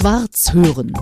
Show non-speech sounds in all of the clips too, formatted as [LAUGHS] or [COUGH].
Schwarz hören.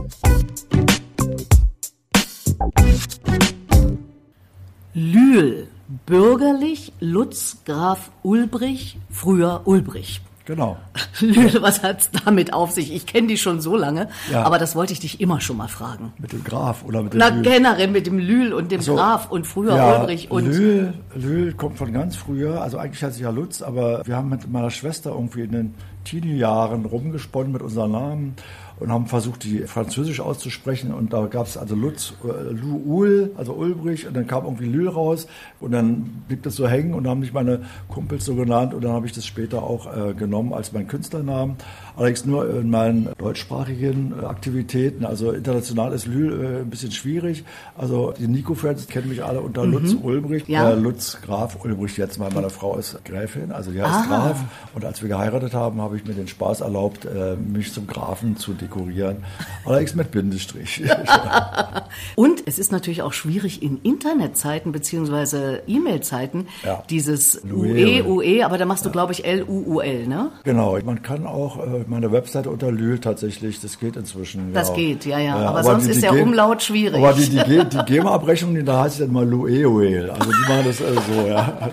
Lühl, bürgerlich Lutz Graf Ulbrich, früher Ulbrich. Genau. [LAUGHS] Lühl, was hat's damit auf sich? Ich kenne die schon so lange, ja. aber das wollte ich dich immer schon mal fragen. Mit dem Graf oder mit dem Na, Lühl? generell mit dem Lühl und dem so, Graf und früher ja, Ulbrich und. Lühl, Lühl kommt von ganz früher, also eigentlich heißt ich ja Lutz, aber wir haben mit meiner Schwester irgendwie in den Teenie-Jahren rumgesponnen mit unseren Namen und haben versucht, die Französisch auszusprechen. Und da gab es also Lutz, äh, Ul, also Ulbrich, und dann kam irgendwie Lül raus. Und dann blieb das so hängen und haben mich meine Kumpels so genannt. Und dann habe ich das später auch äh, genommen als mein Künstlernamen. Allerdings nur in meinen deutschsprachigen äh, Aktivitäten. Also international ist Lül äh, ein bisschen schwierig. Also die Nico-Fans kennen mich alle unter mhm. Lutz Ulbrich. Ja. Äh, Lutz Graf Ulbrich jetzt mal. Meine Frau ist Gräfin, also die heißt Aha. Graf. Und als wir geheiratet haben, habe ich mir den Spaß erlaubt, mich zum Grafen zu dekorieren. Allerdings mit Bindestrich. [LAUGHS] [LAUGHS] Und es ist natürlich auch schwierig in Internetzeiten beziehungsweise E-Mail-Zeiten ja. dieses UE, UE, aber da machst du, ja. glaube ich, L-U-U-L, ne? Genau. Man kann auch äh, meine Webseite unter Lühl tatsächlich, das geht inzwischen. Das ja. geht, ja, ja. aber, aber sonst die, die ist der Umlaut schwierig. Aber die, die, die GEMA-Abrechnung, da heißt es dann mal Lueoel. Also die machen das äh, so, ja.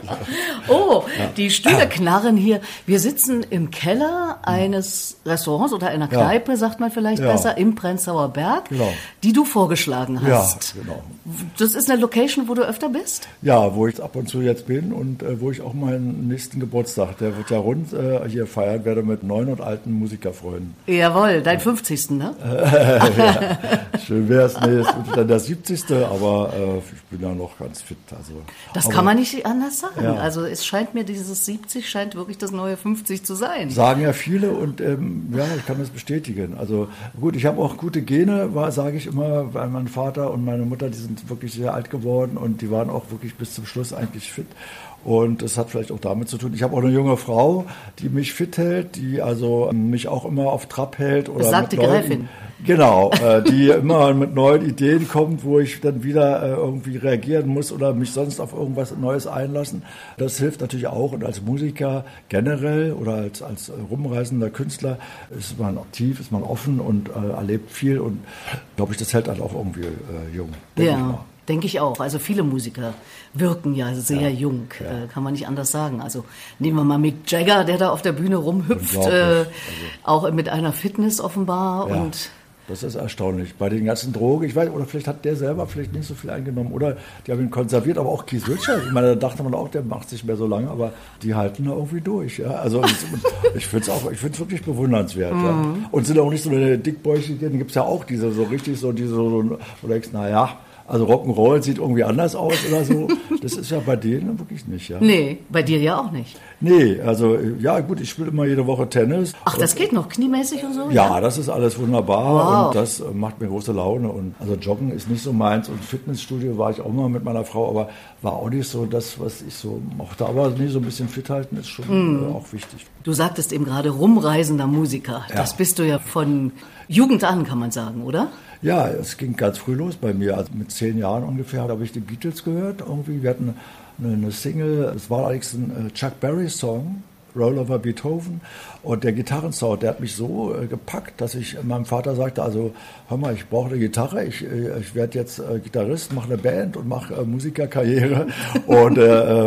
Oh, die Stühle knarren hier. Wir sitzen im Keller eines Restaurants oder einer Kneipe, sagt man vielleicht besser, im Prenzlauer Berg, genau. die du vorgeschlagen hast. Ja, genau. Das ist eine Location, wo du öfter bist? Ja, wo ich ab und zu jetzt bin und äh, wo ich auch meinen nächsten Geburtstag, der wird ja rund äh, hier feiern werde mit neun und alten Musikerfreunden. Jawohl, dein 50. ne? [LAUGHS] ja, schön wäre es. Nee, es wird dann der 70. Aber äh, ich bin ja noch ganz fit. Also, das aber, kann man nicht anders sagen. Ja. Also es scheint mir, dieses 70 scheint wirklich das neue 50 zu sein. Sagen ja viele und ähm, ja, ich kann das bestätigen. Also gut, ich habe auch gute Gene, sage ich immer, weil mein Vater und meine Mutter, die sind wirklich sehr alt geworden und die waren auch wirklich bis zum Schluss eigentlich fit. Und das hat vielleicht auch damit zu tun. Ich habe auch eine junge Frau, die mich fit hält, die also mich auch immer auf Trab hält. Oder das sagt die Gräfin. Genau, äh, die [LAUGHS] immer mit neuen Ideen kommt, wo ich dann wieder äh, irgendwie reagieren muss oder mich sonst auf irgendwas Neues einlassen. Das hilft natürlich auch. Und als Musiker generell oder als, als rumreisender Künstler ist man aktiv, ist man offen und äh, erlebt viel. Und glaube ich, das hält dann auch irgendwie äh, jung. Ja. Denke ich auch. Also viele Musiker wirken ja sehr ja, jung, ja. Äh, kann man nicht anders sagen. Also nehmen wir mal Mick Jagger, der da auf der Bühne rumhüpft, äh, also. auch mit einer Fitness offenbar ja. und das ist erstaunlich. Bei den ganzen Drogen, ich weiß, oder vielleicht hat der selber vielleicht nicht so viel eingenommen oder die haben ihn konserviert, aber auch Kies Wiltscher. Ich meine, da dachte man auch, der macht sich mehr so lange, aber die halten da irgendwie durch. Ja? Also [LAUGHS] ich finde es auch, ich finde es wirklich bewundernswert. Mhm. Ja? Und sind auch nicht so eine Dickbäuchige, die gibt es ja auch diese so richtig so, diese so, wo du denkst, naja, also Rock'n'Roll sieht irgendwie anders aus oder so. Das ist ja bei denen wirklich nicht, ja. Nee, bei dir ja auch nicht. Nee, also ja gut, ich spiele immer jede Woche Tennis. Ach, das geht noch, kniemäßig und so? Ja, ja? das ist alles wunderbar wow. und das macht mir große Laune. Und also Joggen ist nicht so meins und Fitnessstudio war ich auch mal mit meiner Frau, aber war auch nicht so das, was ich so mochte. Aber nee, so ein bisschen fit halten ist schon mm. auch wichtig. Du sagtest eben gerade rumreisender Musiker. Ja. Das bist du ja von Jugend an, kann man sagen, oder? Ja, es ging ganz früh los bei mir. Also mit zehn Jahren ungefähr habe ich die Beatles gehört. Irgendwie, wir hatten eine, Single, es war allerdings ein äh, Chuck Berry Song. Roll over Beethoven. Und der Gitarrensound, der hat mich so äh, gepackt, dass ich meinem Vater sagte, also hör mal, ich brauche eine Gitarre, ich, äh, ich werde jetzt äh, Gitarrist, mache eine Band und mache äh, Musikerkarriere. [LAUGHS] und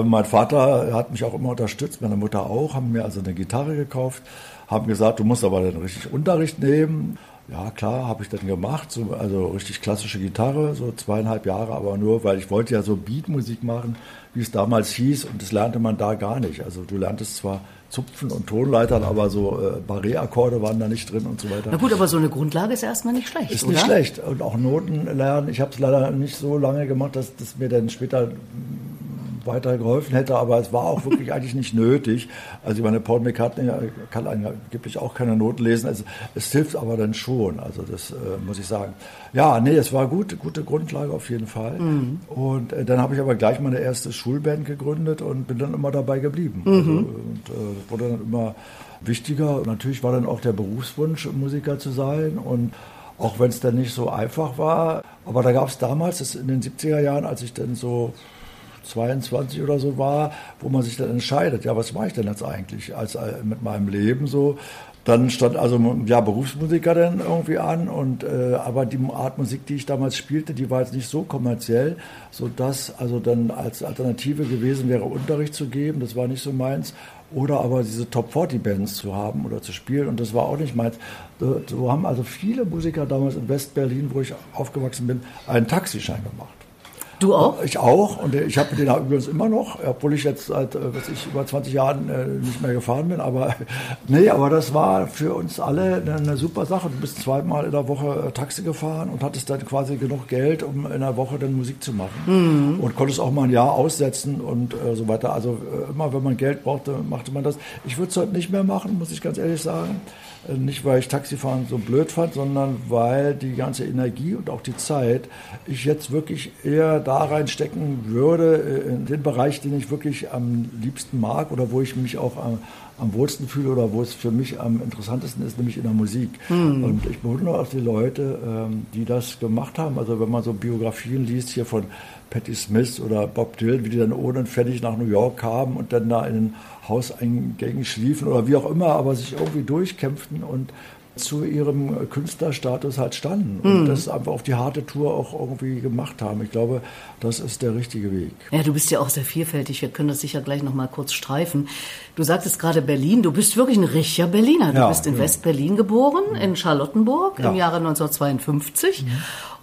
mein Vater hat mich auch immer unterstützt, meine Mutter auch, haben mir also eine Gitarre gekauft, haben gesagt, du musst aber dann richtig Unterricht nehmen. Ja, klar, habe ich dann gemacht, so, also richtig klassische Gitarre, so zweieinhalb Jahre, aber nur, weil ich wollte ja so Beatmusik machen, wie es damals hieß, und das lernte man da gar nicht. Also du lerntest zwar Zupfen und Tonleitern, aber so äh, Barré-Akkorde waren da nicht drin und so weiter. Na gut, aber so eine Grundlage ist erstmal nicht schlecht, Ist oder? nicht schlecht. Und auch Noten lernen. Ich habe es leider nicht so lange gemacht, dass das mir dann später weiter geholfen hätte, aber es war auch wirklich eigentlich nicht nötig. Also ich meine, Paul McCartney kann angeblich auch keine Noten lesen. Also es hilft aber dann schon, also das äh, muss ich sagen. Ja, nee, es war gut, gute Grundlage auf jeden Fall. Mhm. Und äh, dann habe ich aber gleich meine erste Schulband gegründet und bin dann immer dabei geblieben. Mhm. Also, und äh, wurde dann immer wichtiger. Natürlich war dann auch der Berufswunsch, Musiker zu sein und auch wenn es dann nicht so einfach war. Aber da gab es damals, das in den 70er Jahren, als ich dann so 22 oder so war, wo man sich dann entscheidet, ja, was mache ich denn jetzt eigentlich als, äh, mit meinem Leben so? Dann stand also ja Berufsmusiker dann irgendwie an und äh, aber die Art Musik, die ich damals spielte, die war jetzt nicht so kommerziell, so dass also dann als Alternative gewesen wäre Unterricht zu geben. Das war nicht so meins oder aber diese Top 40 Bands zu haben oder zu spielen und das war auch nicht meins. So haben also viele Musiker damals in West-Berlin, wo ich aufgewachsen bin, einen Taxischein gemacht. Du auch? Ich auch. Und ich habe den übrigens immer noch, obwohl ich jetzt seit, äh, was ich, über 20 Jahren äh, nicht mehr gefahren bin. Aber [LAUGHS] nee, aber das war für uns alle eine, eine super Sache. Du bist zweimal in der Woche äh, Taxi gefahren und hattest dann quasi genug Geld, um in der Woche dann Musik zu machen. Mhm. Und konntest auch mal ein Jahr aussetzen und äh, so weiter. Also immer, wenn man Geld brauchte, machte man das. Ich würde es heute nicht mehr machen, muss ich ganz ehrlich sagen. Nicht, weil ich Taxifahren so blöd fand, sondern weil die ganze Energie und auch die Zeit ich jetzt wirklich eher da reinstecken würde, äh, in den Bereich, den ich wirklich am liebsten mag oder wo ich mich auch am, am wohlsten fühle oder wo es für mich am interessantesten ist, nämlich in der Musik. Hm. Und ich bewundere auch die Leute, ähm, die das gemacht haben. Also wenn man so Biografien liest hier von Patti Smith oder Bob Dylan, wie die dann ohne und fertig nach New York kamen und dann da in den Hauseingängen schliefen oder wie auch immer, aber sich irgendwie durchkämpften und zu ihrem Künstlerstatus halt standen und mhm. das einfach auf die harte Tour auch irgendwie gemacht haben. Ich glaube, das ist der richtige Weg. Ja, du bist ja auch sehr vielfältig. Wir können das sicher gleich noch mal kurz streifen. Du sagtest gerade Berlin. Du bist wirklich ein richtiger Berliner. Du ja, bist in ja. West-Berlin geboren, in Charlottenburg ja. im Jahre 1952.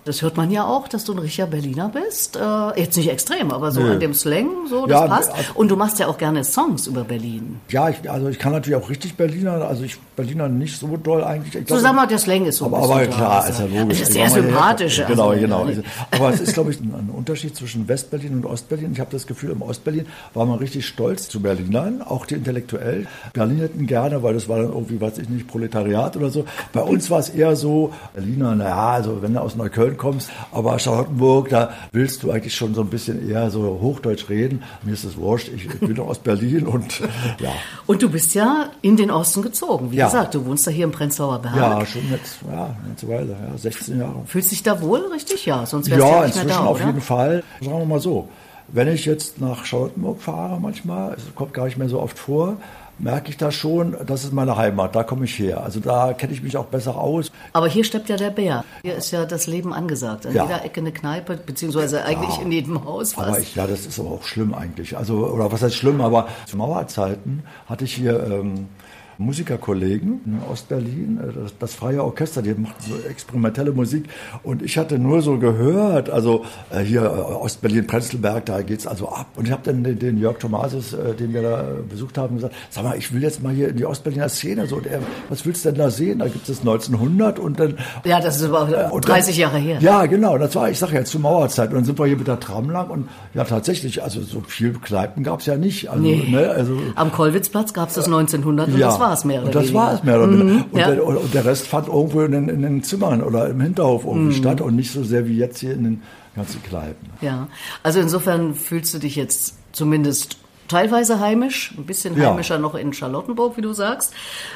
Das hört man ja auch, dass du ein richtiger Berliner bist. Äh, jetzt nicht extrem, aber so an dem Slang, so, das ja, passt. Also, Und du machst ja auch gerne Songs über Berlin. Ja, ich, also ich kann natürlich auch richtig Berliner, also ich Berliner nicht so doll eigentlich. Ich glaub, so sag mal, der Slang ist so Aber, aber klar, ist ja logisch. Das ist sehr sympathisch. Ja, genau, also, genau. aber es ist, glaube ich, ein, Unterschied zwischen Westberlin und Ostberlin. Ich habe das Gefühl, im Ostberlin war man richtig stolz zu Berlinern, auch die Intellektuellen. Berlinerten gerne, weil das war dann irgendwie, weiß ich nicht, Proletariat oder so. Bei uns war es eher so, Berliner, naja, also wenn du aus Neukölln kommst. Aber Charlottenburg, da willst du eigentlich schon so ein bisschen eher so Hochdeutsch reden. Mir ist es wurscht, ich bin aus Berlin und [LAUGHS] ja. Und du bist ja in den Osten gezogen. Wie ja. gesagt, du wohnst da hier im Prenzlauer Berg. Ja, schon jetzt, ja, eine Weile, ja, 16 Jahre. Fühlst du dich da wohl, richtig? Ja, sonst wärst ja, du ja nicht mehr da, auf oder? jeden Fall. Sagen wir mal so, wenn ich jetzt nach Charlottenburg fahre manchmal, es kommt gar nicht mehr so oft vor, merke ich da schon, das ist meine Heimat, da komme ich her. Also da kenne ich mich auch besser aus. Aber hier steppt ja der Bär. Hier ist ja das Leben angesagt. An ja. jeder Ecke eine Kneipe, beziehungsweise eigentlich ja. in jedem Haus fast. Aber ich, ja, das ist aber auch schlimm eigentlich. Also, oder was heißt schlimm, aber zu Mauerzeiten hatte ich hier ähm, Musikerkollegen in Ostberlin, äh, das, das, freie Orchester, die machten so experimentelle Musik. Und ich hatte nur so gehört, also äh, hier äh, Ostberlin, Prenzlberg, da geht's also ab. Und ich habe dann den, den Jörg Thomasis, äh, den wir da besucht haben, gesagt, sag mal, ich will jetzt mal hier in die Ostberliner Szene. So, und er, was willst du denn da sehen? Da gibt es 1900 und dann... Ja, das ist aber 30 Jahre her. Ja, genau. Das war, ich sage ja, zur Mauerzeit. Und dann sind wir hier mit der Tram lang und ja, tatsächlich, also so viel Kneipen gab es ja nicht. Also, nee. ne, also, Am Kollwitzplatz gab es das 1900 und ja. das war es mehr oder und das weniger. war es mehr oder weniger. Mhm, und, ja. der, und, der, Rest fand irgendwo in den, in den Zimmern oder im Hinterhof irgendwie mhm. statt und nicht so sehr wie jetzt hier in den ganzen Kneipen. Ja, also insofern fühlst du dich jetzt zumindest teilweise heimisch, ein bisschen heimischer ja. noch in Charlottenburg, wie du sagst.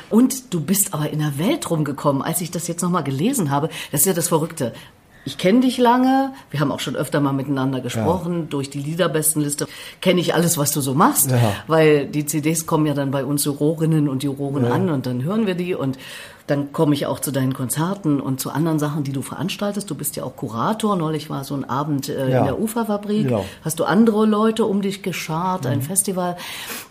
Und du bist aber in der Welt rumgekommen. Als ich das jetzt nochmal gelesen habe, das ist ja das Verrückte ich kenne dich lange, wir haben auch schon öfter mal miteinander gesprochen, ja. durch die Liederbestenliste kenne ich alles, was du so machst, ja. weil die CDs kommen ja dann bei uns Jurorinnen und Juroren ja. an und dann hören wir die und dann komme ich auch zu deinen Konzerten und zu anderen Sachen, die du veranstaltest. Du bist ja auch Kurator. Neulich war so ein Abend äh, ja. in der Uferfabrik. Genau. Hast du andere Leute um dich geschart, mhm. ein Festival.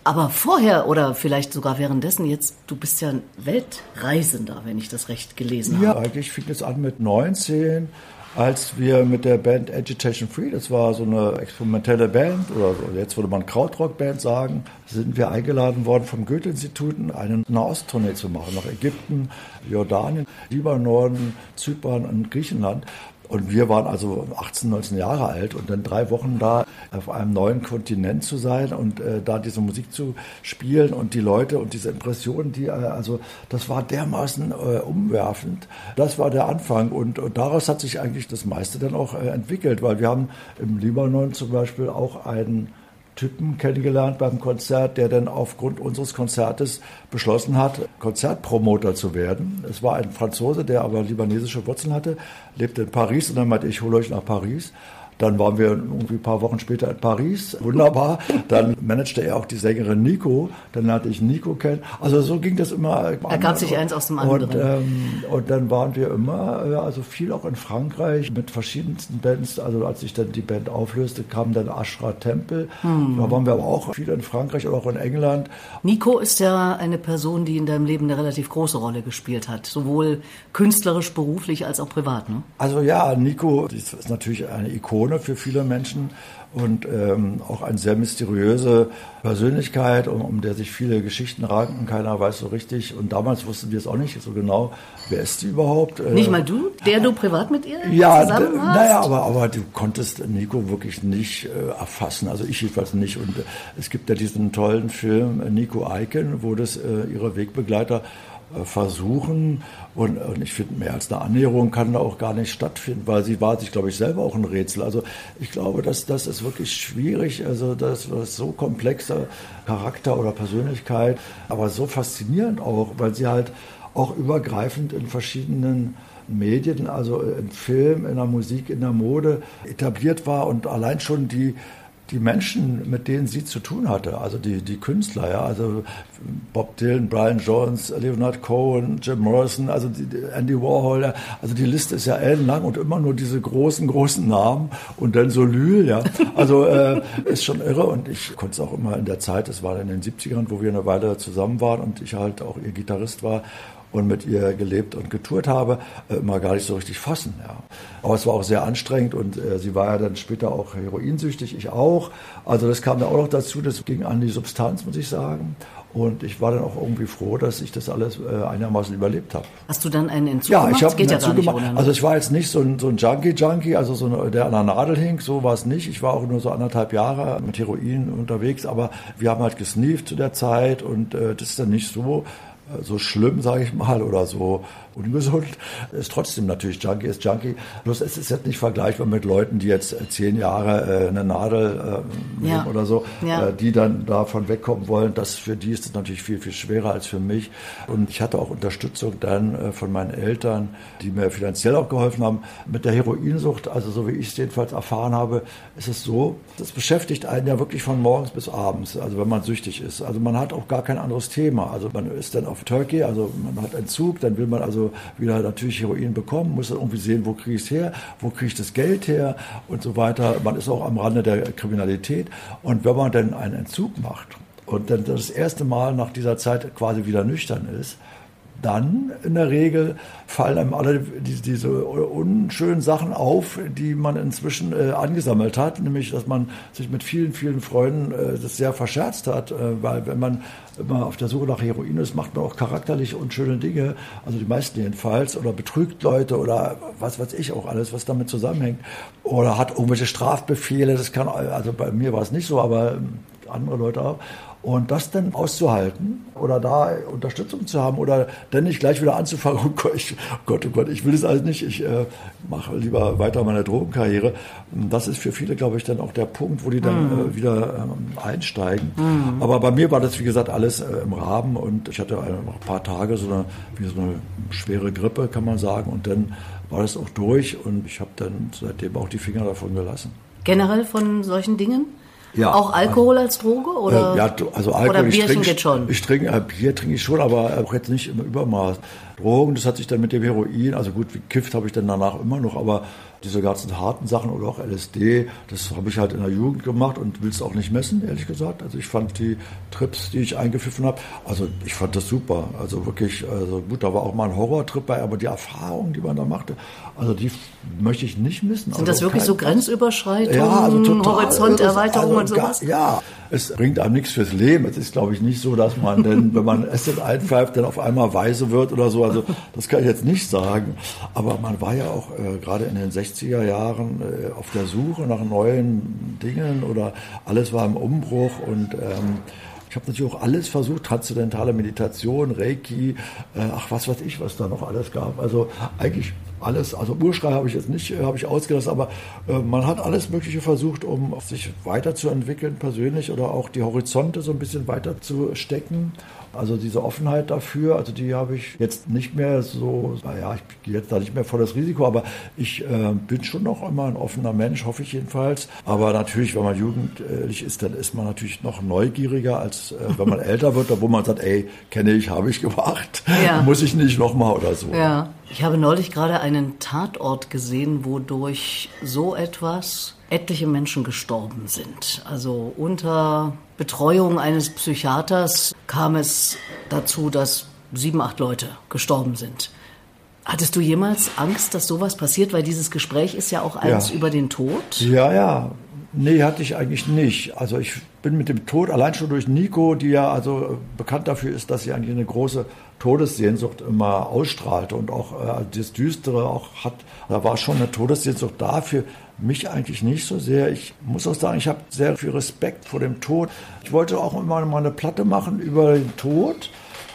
Aber vorher oder vielleicht sogar währenddessen jetzt, du bist ja ein Weltreisender, wenn ich das recht gelesen ja, habe. Ja, eigentlich fing es an mit 19 als wir mit der Band Agitation Free, das war so eine experimentelle Band, oder jetzt würde man Krautrock-Band sagen, sind wir eingeladen worden vom Goethe-Institut, eine Nahosttournee zu machen, nach Ägypten, Jordanien, Libanon, Zypern und Griechenland. Und wir waren also 18, 19 Jahre alt und dann drei Wochen da auf einem neuen Kontinent zu sein und äh, da diese Musik zu spielen und die Leute und diese Impressionen, die, äh, also das war dermaßen äh, umwerfend. Das war der Anfang und, und, daraus hat sich eigentlich das meiste dann auch äh, entwickelt, weil wir haben im Libanon zum Beispiel auch einen Typen kennengelernt beim Konzert, der dann aufgrund unseres Konzertes beschlossen hat, Konzertpromoter zu werden. Es war ein Franzose, der aber libanesische Wurzeln hatte, lebte in Paris und dann meinte ich, hole euch nach Paris. Dann waren wir irgendwie ein paar Wochen später in Paris. Wunderbar. Dann managte er auch die Sängerin Nico. Dann lernte ich Nico kennen. Also so ging das immer. Er gab sich eins aus dem anderen. Und, ähm, und dann waren wir immer, also viel auch in Frankreich mit verschiedensten Bands. Also als sich dann die Band auflöste, kam dann Ashra Tempel. Hm. Da waren wir aber auch viel in Frankreich oder auch in England. Nico ist ja eine Person, die in deinem Leben eine relativ große Rolle gespielt hat. Sowohl künstlerisch, beruflich als auch privat, ne? Also ja, Nico ist natürlich eine Ikone für viele Menschen und ähm, auch eine sehr mysteriöse Persönlichkeit, um, um der sich viele Geschichten ranken. Keiner weiß so richtig. Und damals wussten wir es auch nicht so genau, wer ist sie überhaupt. Äh, nicht mal du, der du privat mit ihr ja, zusammen hast? Naja, aber, aber du konntest Nico wirklich nicht äh, erfassen. Also ich jedenfalls nicht. Und äh, es gibt ja diesen tollen Film äh, Nico Eiken, wo das äh, ihre Wegbegleiter versuchen. Und, und ich finde, mehr als eine Annäherung kann da auch gar nicht stattfinden, weil sie war sich, glaube ich, selber auch ein Rätsel. Also ich glaube, dass das ist wirklich schwierig. Also das, das so komplexe Charakter oder Persönlichkeit, aber so faszinierend auch, weil sie halt auch übergreifend in verschiedenen Medien, also im Film, in der Musik, in der Mode etabliert war und allein schon die die Menschen, mit denen sie zu tun hatte, also die, die Künstler, ja, also Bob Dylan, Brian Jones, Leonard Cohen, Jim Morrison, also die, Andy Warhol, also die Liste ist ja ellenlang und immer nur diese großen, großen Namen und dann so Lühl, ja. Also äh, ist schon irre und ich konnte es auch immer in der Zeit, es war in den 70ern, wo wir eine Weile zusammen waren und ich halt auch ihr Gitarrist war und mit ihr gelebt und getourt habe, äh, immer gar nicht so richtig fassen. Ja. Aber es war auch sehr anstrengend und äh, sie war ja dann später auch heroinsüchtig, ich auch. Also das kam da auch noch dazu, das ging an die Substanz, muss ich sagen. Und ich war dann auch irgendwie froh, dass ich das alles äh, einigermaßen überlebt habe. Hast du dann einen Entzug ja, gemacht? Ich habe einen Entzug gemacht. Ne? Also ich war jetzt nicht so ein, so ein Junkie-Junkie, also so eine, der an der Nadel hing, so war es nicht. Ich war auch nur so anderthalb Jahre mit Heroin unterwegs, aber wir haben halt gesneeft zu der Zeit und äh, das ist dann nicht so so schlimm, sage ich mal, oder so ungesund. Ist trotzdem natürlich Junkie ist Junkie. Bloß es ist jetzt nicht vergleichbar mit Leuten, die jetzt zehn Jahre äh, eine Nadel äh, nehmen ja. oder so, ja. äh, die dann davon wegkommen wollen. Das für die ist es natürlich viel viel schwerer als für mich. Und ich hatte auch Unterstützung dann äh, von meinen Eltern, die mir finanziell auch geholfen haben mit der Heroinsucht. Also so wie ich es jedenfalls erfahren habe, ist es so, das beschäftigt einen ja wirklich von morgens bis abends. Also wenn man süchtig ist. Also man hat auch gar kein anderes Thema. Also man ist dann auf Turkey, also man hat Entzug, dann will man also wieder natürlich Heroin bekommen, muss dann irgendwie sehen, wo kriege ich es her, wo kriege ich das Geld her und so weiter. Man ist auch am Rande der Kriminalität. Und wenn man dann einen Entzug macht und dann das erste Mal nach dieser Zeit quasi wieder nüchtern ist, dann in der Regel fallen einem alle diese, diese unschönen Sachen auf, die man inzwischen äh, angesammelt hat, nämlich dass man sich mit vielen, vielen Freunden äh, das sehr verscherzt hat, äh, weil wenn man immer auf der Suche nach Heroin ist, macht man auch charakterlich unschöne Dinge, also die meisten jedenfalls, oder betrügt Leute oder was weiß ich auch alles, was damit zusammenhängt, oder hat irgendwelche Strafbefehle, das kann, also bei mir war es nicht so, aber ähm, andere Leute auch. Und das dann auszuhalten oder da Unterstützung zu haben oder dann nicht gleich wieder anzufangen, [LAUGHS] oh Gott, ich, oh Gott, oh Gott, ich will das alles nicht, ich äh, mache lieber weiter meine Drogenkarriere. Das ist für viele, glaube ich, dann auch der Punkt, wo die dann mhm. äh, wieder ähm, einsteigen. Mhm. Aber bei mir war das, wie gesagt, alles äh, im Rahmen und ich hatte noch ein paar Tage so eine, wie so eine schwere Grippe, kann man sagen. Und dann war das auch durch und ich habe dann seitdem auch die Finger davon gelassen. Generell von solchen Dingen? Ja. Auch Alkohol als Droge? Oder, ja, also Alkohol, oder Bierchen ich trinke, geht schon? Ich trinke, äh, Bier trinke ich schon, aber auch jetzt nicht im Übermaß. Drogen, das hat sich dann mit dem Heroin, also gut, gekifft habe ich dann danach immer noch, aber diese ganzen harten Sachen oder auch LSD, das habe ich halt in der Jugend gemacht und will es auch nicht messen, ehrlich gesagt. Also ich fand die Trips, die ich eingepfiffen habe, also ich fand das super. Also wirklich, also gut, da war auch mal ein Horrortrip bei, aber die Erfahrungen, die man da machte, also die möchte ich nicht missen. Sind also das wirklich so Grenzüberschreitungen, ja, also Horizonterweiterungen also, und sowas? Ja, es bringt einem nichts fürs Leben. Es ist, glaube ich, nicht so, dass man denn, [LAUGHS] wenn man Acid einpfeift, dann auf einmal weise wird oder so. Also das kann ich jetzt nicht sagen. Aber man war ja auch äh, gerade in den 60er Jahren äh, auf der Suche nach neuen Dingen oder alles war im Umbruch und ähm, ich habe natürlich auch alles versucht, transzendentale Meditation, Reiki, äh, ach was weiß ich, was da noch alles gab. Also eigentlich alles, also Urschrei habe ich jetzt nicht, äh, habe ich ausgelassen, aber äh, man hat alles Mögliche versucht, um sich weiterzuentwickeln persönlich oder auch die Horizonte so ein bisschen weiter zu stecken. Also diese Offenheit dafür, also die habe ich jetzt nicht mehr so, naja, ich gehe jetzt da nicht mehr vor das Risiko, aber ich äh, bin schon noch immer ein offener Mensch, hoffe ich jedenfalls. Aber natürlich, wenn man jugendlich ist, dann ist man natürlich noch neugieriger, als äh, wenn man [LAUGHS] älter wird, wo man sagt, ey, kenne ich, habe ich gemacht, ja. muss ich nicht nochmal oder so. Ja, ich habe neulich gerade einen Tatort gesehen, wodurch so etwas etliche Menschen gestorben sind. Also unter Betreuung eines Psychiaters kam es dazu, dass sieben, acht Leute gestorben sind. Hattest du jemals Angst, dass sowas passiert? Weil dieses Gespräch ist ja auch eins ja. über den Tod. Ja, ja. Nee, hatte ich eigentlich nicht. Also ich bin mit dem Tod allein schon durch Nico, die ja also bekannt dafür ist, dass sie eigentlich eine große Todessehnsucht immer ausstrahlte und auch äh, das Düstere auch hat. Da war schon eine Todessehnsucht da für mich eigentlich nicht so sehr. Ich muss auch sagen, ich habe sehr viel Respekt vor dem Tod. Ich wollte auch immer mal eine Platte machen über den Tod.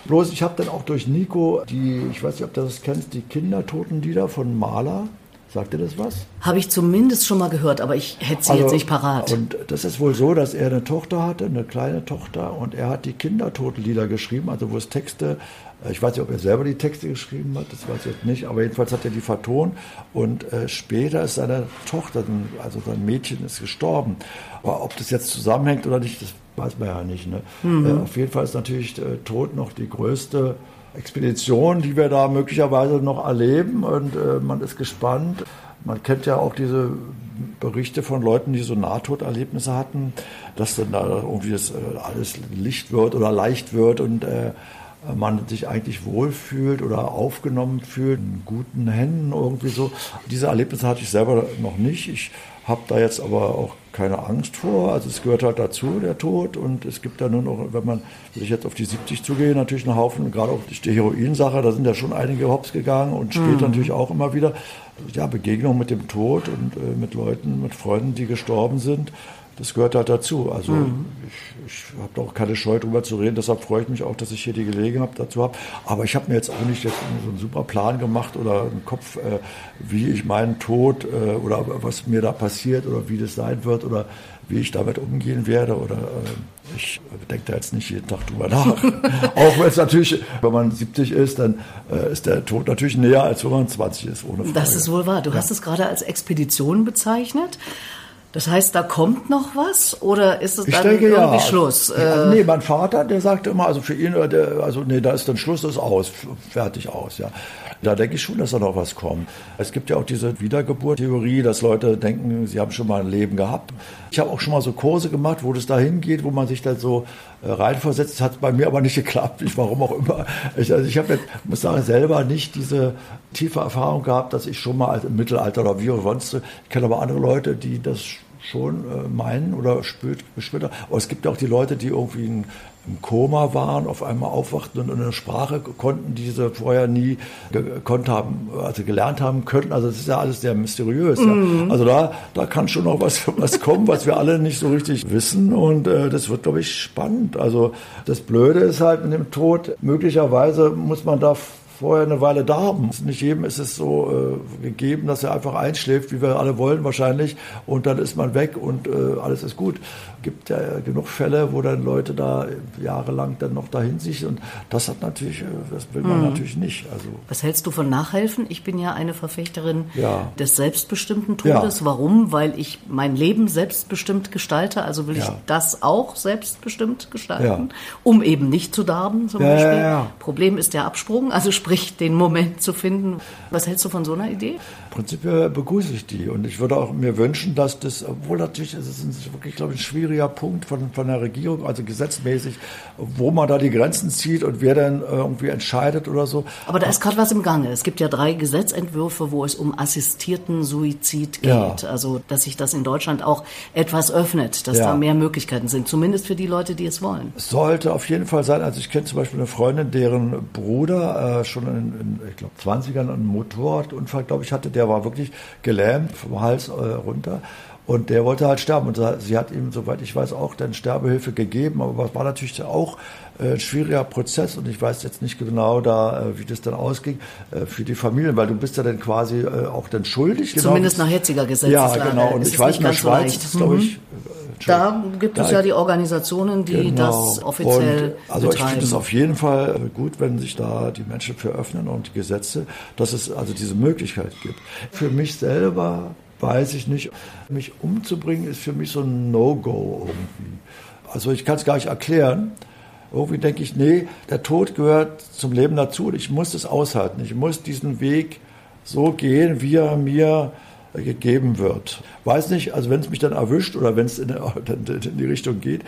Bloß ich habe dann auch durch Nico die, ich weiß nicht, ob du das kennst, die Kindertotenlieder von Maler. Sagt dir das was? Habe ich zumindest schon mal gehört, aber ich hätte sie also, jetzt nicht parat. Und das ist wohl so, dass er eine Tochter hatte, eine kleine Tochter, und er hat die Kindertotenlieder geschrieben, also wo es Texte ich weiß nicht, ob er selber die Texte geschrieben hat, das weiß ich jetzt nicht, aber jedenfalls hat er die vertont und äh, später ist seine Tochter, also sein Mädchen, ist gestorben. Aber ob das jetzt zusammenhängt oder nicht, das weiß man ja nicht. Ne? Mhm. Äh, auf jeden Fall ist natürlich äh, Tod noch die größte Expedition, die wir da möglicherweise noch erleben und äh, man ist gespannt. Man kennt ja auch diese Berichte von Leuten, die so Nahtoderlebnisse hatten, dass dann da irgendwie das äh, alles Licht wird oder leicht wird und äh, man sich eigentlich wohlfühlt oder aufgenommen fühlt, in guten Händen irgendwie so. Diese Erlebnisse hatte ich selber noch nicht. Ich habe da jetzt aber auch keine Angst vor. Also es gehört halt dazu, der Tod. Und es gibt da nur noch, wenn man, wenn ich jetzt auf die 70 zugehe, natürlich einen Haufen, gerade auch die Heroinsache, da sind ja schon einige hops gegangen und später mhm. natürlich auch immer wieder. Ja, Begegnung mit dem Tod und äh, mit Leuten, mit Freunden, die gestorben sind das gehört halt dazu. Also mhm. ich, ich habe auch keine Scheu darüber zu reden. Deshalb freue ich mich auch, dass ich hier die Gelegenheit dazu habe. Aber ich habe mir jetzt auch nicht jetzt so einen super Plan gemacht oder einen Kopf, äh, wie ich meinen Tod äh, oder was mir da passiert oder wie das sein wird oder wie ich damit umgehen werde. Oder äh, ich denke da jetzt nicht jeden Tag drüber nach. [LAUGHS] auch wenn es natürlich, wenn man 70 ist, dann äh, ist der Tod natürlich näher, als wenn man 20 ist, ohne Frage. Das ist wohl wahr. Du ja. hast es gerade als Expedition bezeichnet. Das heißt, da kommt noch was oder ist es ich dann denke, irgendwie ja. Schluss? Ja, äh, nee, mein Vater, der sagte immer, also für ihn, der, also nee, da ist dann Schluss, ist aus, fertig aus, ja. Da denke ich schon, dass da noch was kommt. Es gibt ja auch diese Wiedergeburt-Theorie, dass Leute denken, sie haben schon mal ein Leben gehabt. Ich habe auch schon mal so Kurse gemacht, wo das dahin geht, wo man sich dann so äh, reinversetzt. Das hat bei mir aber nicht [LAUGHS] geklappt, ich, warum auch immer. Ich, also ich habe jetzt, muss sagen, selber nicht diese tiefe Erfahrung gehabt, dass ich schon mal im Mittelalter oder wie auch sonst, ich kenne aber andere Leute, die das schon äh, meinen oder spürt, haben. Aber es gibt auch die Leute, die irgendwie ein im Koma waren, auf einmal aufwachten und eine Sprache konnten, die sie vorher nie gekonnt haben, also gelernt haben könnten. Also das ist ja alles sehr mysteriös. Mhm. Ja. Also da, da kann schon noch was, [LAUGHS] was kommen, was wir alle nicht so richtig wissen. Und äh, das wird, glaube ich, spannend. Also das Blöde ist halt mit dem Tod, möglicherweise muss man da vorher eine Weile da haben. Nicht jedem ist es so äh, gegeben, dass er einfach einschläft, wie wir alle wollen wahrscheinlich, und dann ist man weg und äh, alles ist gut gibt ja genug Fälle, wo dann Leute da jahrelang dann noch dahin sich und das hat natürlich, äh, das will man mhm. natürlich nicht. Also Was hältst du von Nachhelfen? Ich bin ja eine Verfechterin ja. des selbstbestimmten Todes. Ja. Warum? Weil ich mein Leben selbstbestimmt gestalte, also will ja. ich das auch selbstbestimmt gestalten, um eben nicht zu darben zum Beispiel. Problem ist der Absprung, also sprich den Moment zu finden. Was hältst du von so einer Idee? Prinzipiell begrüße ich die und ich würde auch mir wünschen, dass das, obwohl natürlich es ist wirklich, glaube ich, ein schwieriger Punkt von, von der Regierung, also gesetzmäßig, wo man da die Grenzen zieht und wer dann irgendwie entscheidet oder so. Aber da ist gerade was im Gange. Es gibt ja drei Gesetzentwürfe, wo es um assistierten Suizid geht. Ja. Also, dass sich das in Deutschland auch etwas öffnet, dass ja. da mehr Möglichkeiten sind, zumindest für die Leute, die es wollen. Sollte auf jeden Fall sein. Also ich kenne zum Beispiel eine Freundin, deren Bruder äh, schon in, in ich glaube, 20ern einen Motorradunfall, glaube ich, hatte, der der war wirklich gelähmt vom Hals äh, runter. Und der wollte halt sterben. Und sie hat ihm, soweit ich weiß, auch dann Sterbehilfe gegeben. Aber es war natürlich auch äh, ein schwieriger Prozess. Und ich weiß jetzt nicht genau da, äh, wie das dann ausging für die Familien, weil du bist ja dann quasi auch dann schuldig. Genau. Zumindest nach jetziger Gesetzeslage. Ja, genau. Und ich weiß, in der Schweiz leicht. ist, glaube ich, mhm Da gibt es da, ja die Organisationen, die genau. das offiziell und, Also betreiben. ich finde es auf jeden Fall gut, wenn sich da die Menschen für öffnen und die Gesetze, dass es also diese Möglichkeit gibt. Für mich selber weiß ich nicht, mich umzubringen ist für mich so ein No-Go irgendwie. Also ich kann es gar nicht erklären. Irgendwie denke ich, nee, der Tod gehört zum Leben dazu und ich muss es aushalten. Ich muss diesen Weg so gehen, wie er mir gegeben wird. Weiß nicht, also wenn es mich dann erwischt oder wenn es in, [LAUGHS] in, die Richtung geht,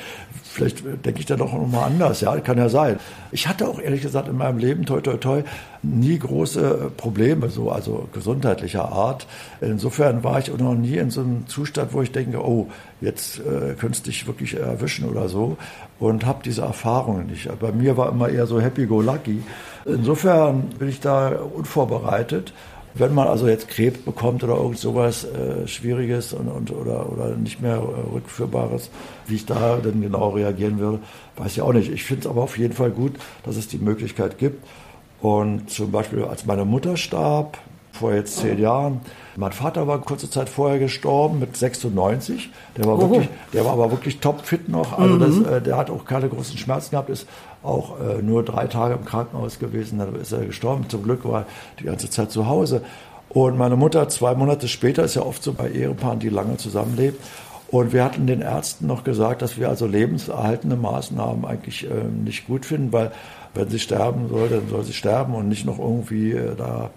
vielleicht denke ich dann doch nochmal anders, ja, kann ja sein. Ich hatte auch ehrlich gesagt in meinem Leben, toi, toi, toi, nie große Probleme, so, also gesundheitlicher Art. Insofern war ich auch noch nie in so einem Zustand, wo ich denke, oh, jetzt äh, könntest du dich wirklich erwischen oder so und habe diese Erfahrungen nicht. Bei mir war immer eher so happy-go-lucky. Insofern bin ich da unvorbereitet wenn man also jetzt Krebs bekommt oder irgend sowas äh, Schwieriges und, und, oder, oder nicht mehr äh, Rückführbares, wie ich da denn genau reagieren würde, weiß ich auch nicht. Ich finde es aber auf jeden Fall gut, dass es die Möglichkeit gibt. Und zum Beispiel, als meine Mutter starb, vor jetzt zehn Jahren, mein Vater war kurze Zeit vorher gestorben mit 96. Der war, wirklich, der war aber wirklich topfit noch. Also das, mhm. äh, der hat auch keine großen Schmerzen gehabt, ist auch äh, nur drei Tage im Krankenhaus gewesen. Dann ist er gestorben. Zum Glück war er die ganze Zeit zu Hause. Und meine Mutter zwei Monate später ist ja oft so bei Ehepaaren, die lange zusammenleben. Und wir hatten den Ärzten noch gesagt, dass wir also lebenserhaltende Maßnahmen eigentlich äh, nicht gut finden, weil wenn sie sterben soll, dann soll sie sterben und nicht noch irgendwie äh, da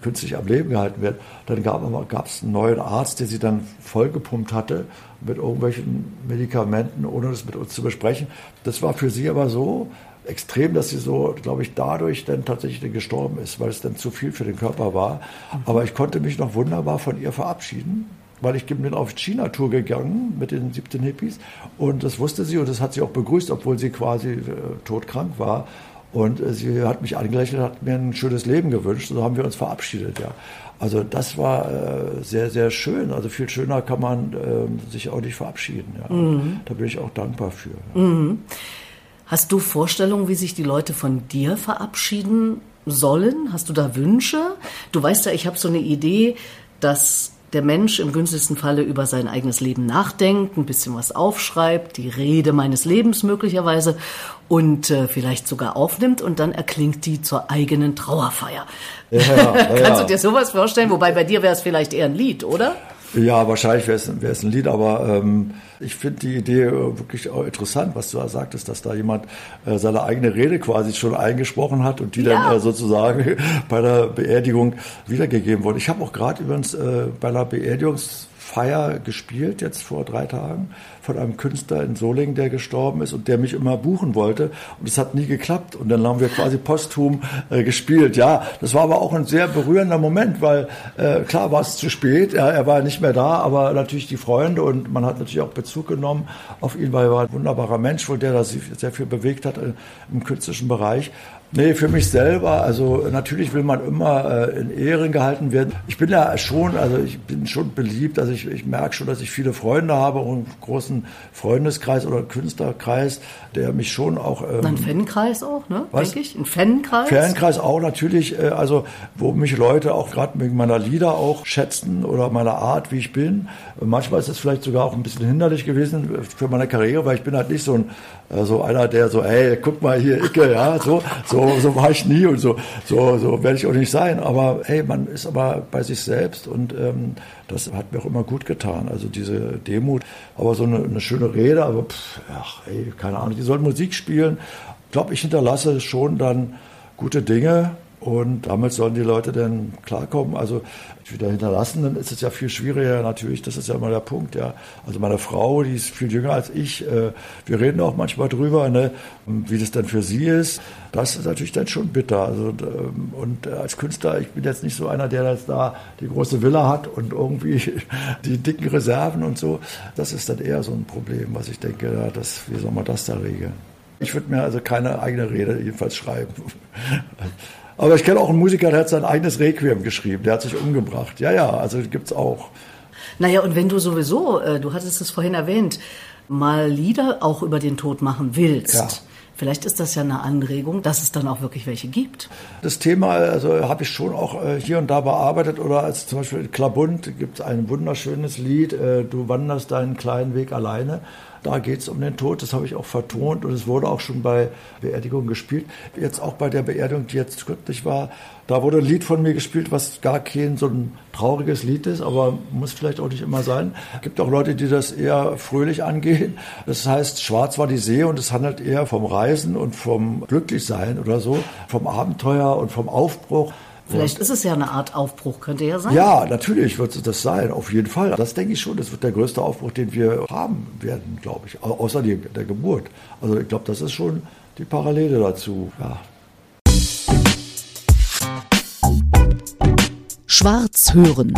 künstlich am Leben gehalten wird. Dann gab es einen neuen Arzt, der sie dann vollgepumpt hatte mit irgendwelchen Medikamenten, ohne das mit uns zu besprechen. Das war für sie aber so extrem, dass sie so, glaube ich, dadurch dann tatsächlich gestorben ist, weil es dann zu viel für den Körper war. Aber ich konnte mich noch wunderbar von ihr verabschieden weil ich bin auf China-Tour gegangen mit den 17 Hippies und das wusste sie und das hat sie auch begrüßt, obwohl sie quasi äh, todkrank war. Und äh, sie hat mich angelächelt, hat mir ein schönes Leben gewünscht. So haben wir uns verabschiedet, ja. Also das war äh, sehr, sehr schön. Also viel schöner kann man äh, sich auch nicht verabschieden. Ja. Mhm. Da bin ich auch dankbar für. Ja. Mhm. Hast du Vorstellungen, wie sich die Leute von dir verabschieden sollen? Hast du da Wünsche? Du weißt ja, ich habe so eine Idee, dass der Mensch im günstigsten Falle über sein eigenes Leben nachdenkt, ein bisschen was aufschreibt, die Rede meines Lebens möglicherweise und äh, vielleicht sogar aufnimmt und dann erklingt die zur eigenen Trauerfeier. Ja, ja, [LAUGHS] Kannst du dir sowas vorstellen? Wobei bei dir wäre es vielleicht eher ein Lied, oder? Ja, wahrscheinlich wäre es, ein Lied, aber ähm, ich finde die Idee äh, wirklich auch interessant, was du da sagtest, dass da jemand äh, seine eigene Rede quasi schon eingesprochen hat und die ja. dann äh, sozusagen [LAUGHS] bei der Beerdigung wiedergegeben wurde. Ich habe auch gerade übrigens äh, bei einer Beerdigungs Feier gespielt, jetzt vor drei Tagen, von einem Künstler in Solingen, der gestorben ist und der mich immer buchen wollte. Und es hat nie geklappt. Und dann haben wir quasi posthum äh, gespielt. Ja, das war aber auch ein sehr berührender Moment, weil äh, klar war es zu spät. Ja, er war nicht mehr da, aber natürlich die Freunde und man hat natürlich auch Bezug genommen auf ihn, weil er war ein wunderbarer Mensch, wohl der da sehr viel bewegt hat äh, im künstlerischen Bereich. Nee, für mich selber, also natürlich will man immer äh, in Ehren gehalten werden. Ich bin ja schon, also ich bin schon beliebt, also ich, ich merke schon, dass ich viele Freunde habe und einen großen Freundeskreis oder Künstlerkreis, der mich schon auch... Ähm, ein Fankreis auch, ne? Denke ich, ein Fankreis? Fankreis auch natürlich, äh, also wo mich Leute auch gerade wegen meiner Lieder auch schätzen oder meiner Art, wie ich bin. Manchmal ist es vielleicht sogar auch ein bisschen hinderlich gewesen für meine Karriere, weil ich bin halt nicht so ein äh, so einer, der so, hey, guck mal hier, Icke, ja, so, so, so war ich nie und so, so, so werde ich auch nicht sein. Aber hey, man ist aber bei sich selbst und ähm, das hat mir auch immer gut getan. Also diese Demut, aber so eine, eine schöne Rede, aber pff, ach, ey, keine Ahnung, die sollen Musik spielen. Ich glaube, ich hinterlasse schon dann gute Dinge und damit sollen die Leute dann klarkommen. Also wieder hinterlassen, dann ist es ja viel schwieriger natürlich. Das ist ja immer der Punkt. Ja. Also meine Frau, die ist viel jünger als ich. Äh, wir reden auch manchmal drüber, ne, wie das dann für sie ist. Das ist natürlich dann schon bitter. Also, ähm, und als Künstler, ich bin jetzt nicht so einer, der jetzt da die große Villa hat und irgendwie [LAUGHS] die dicken Reserven und so. Das ist dann eher so ein Problem, was ich denke, ja, das, wie soll man das da regeln? Ich würde mir also keine eigene Rede jedenfalls schreiben. [LAUGHS] Aber ich kenne auch einen Musiker, der hat sein eigenes Requiem geschrieben. Der hat sich umgebracht. Ja, ja, also gibt's auch. Naja, und wenn du sowieso, äh, du hattest es vorhin erwähnt, mal Lieder auch über den Tod machen willst, ja. Vielleicht ist das ja eine Anregung, dass es dann auch wirklich welche gibt. Das Thema also habe ich schon auch äh, hier und da bearbeitet oder als zum Beispiel Klabund gibt es ein wunderschönes Lied, äh, Du wanderst deinen kleinen Weg alleine. Da geht es um den Tod, das habe ich auch vertont und es wurde auch schon bei Beerdigungen gespielt. Jetzt auch bei der Beerdigung, die jetzt kürzlich war, da wurde ein Lied von mir gespielt, was gar kein so ein trauriges Lied ist, aber muss vielleicht auch nicht immer sein. Es gibt auch Leute, die das eher fröhlich angehen. Das heißt, schwarz war die See und es handelt eher vom Reisen und vom Glücklichsein oder so, vom Abenteuer und vom Aufbruch. Vielleicht ist es ja eine Art Aufbruch, könnte ja sein. Ja, natürlich wird es das sein, auf jeden Fall. Das denke ich schon, das wird der größte Aufbruch, den wir haben werden, glaube ich, außer die, der Geburt. Also ich glaube, das ist schon die Parallele dazu. Ja. Schwarz hören.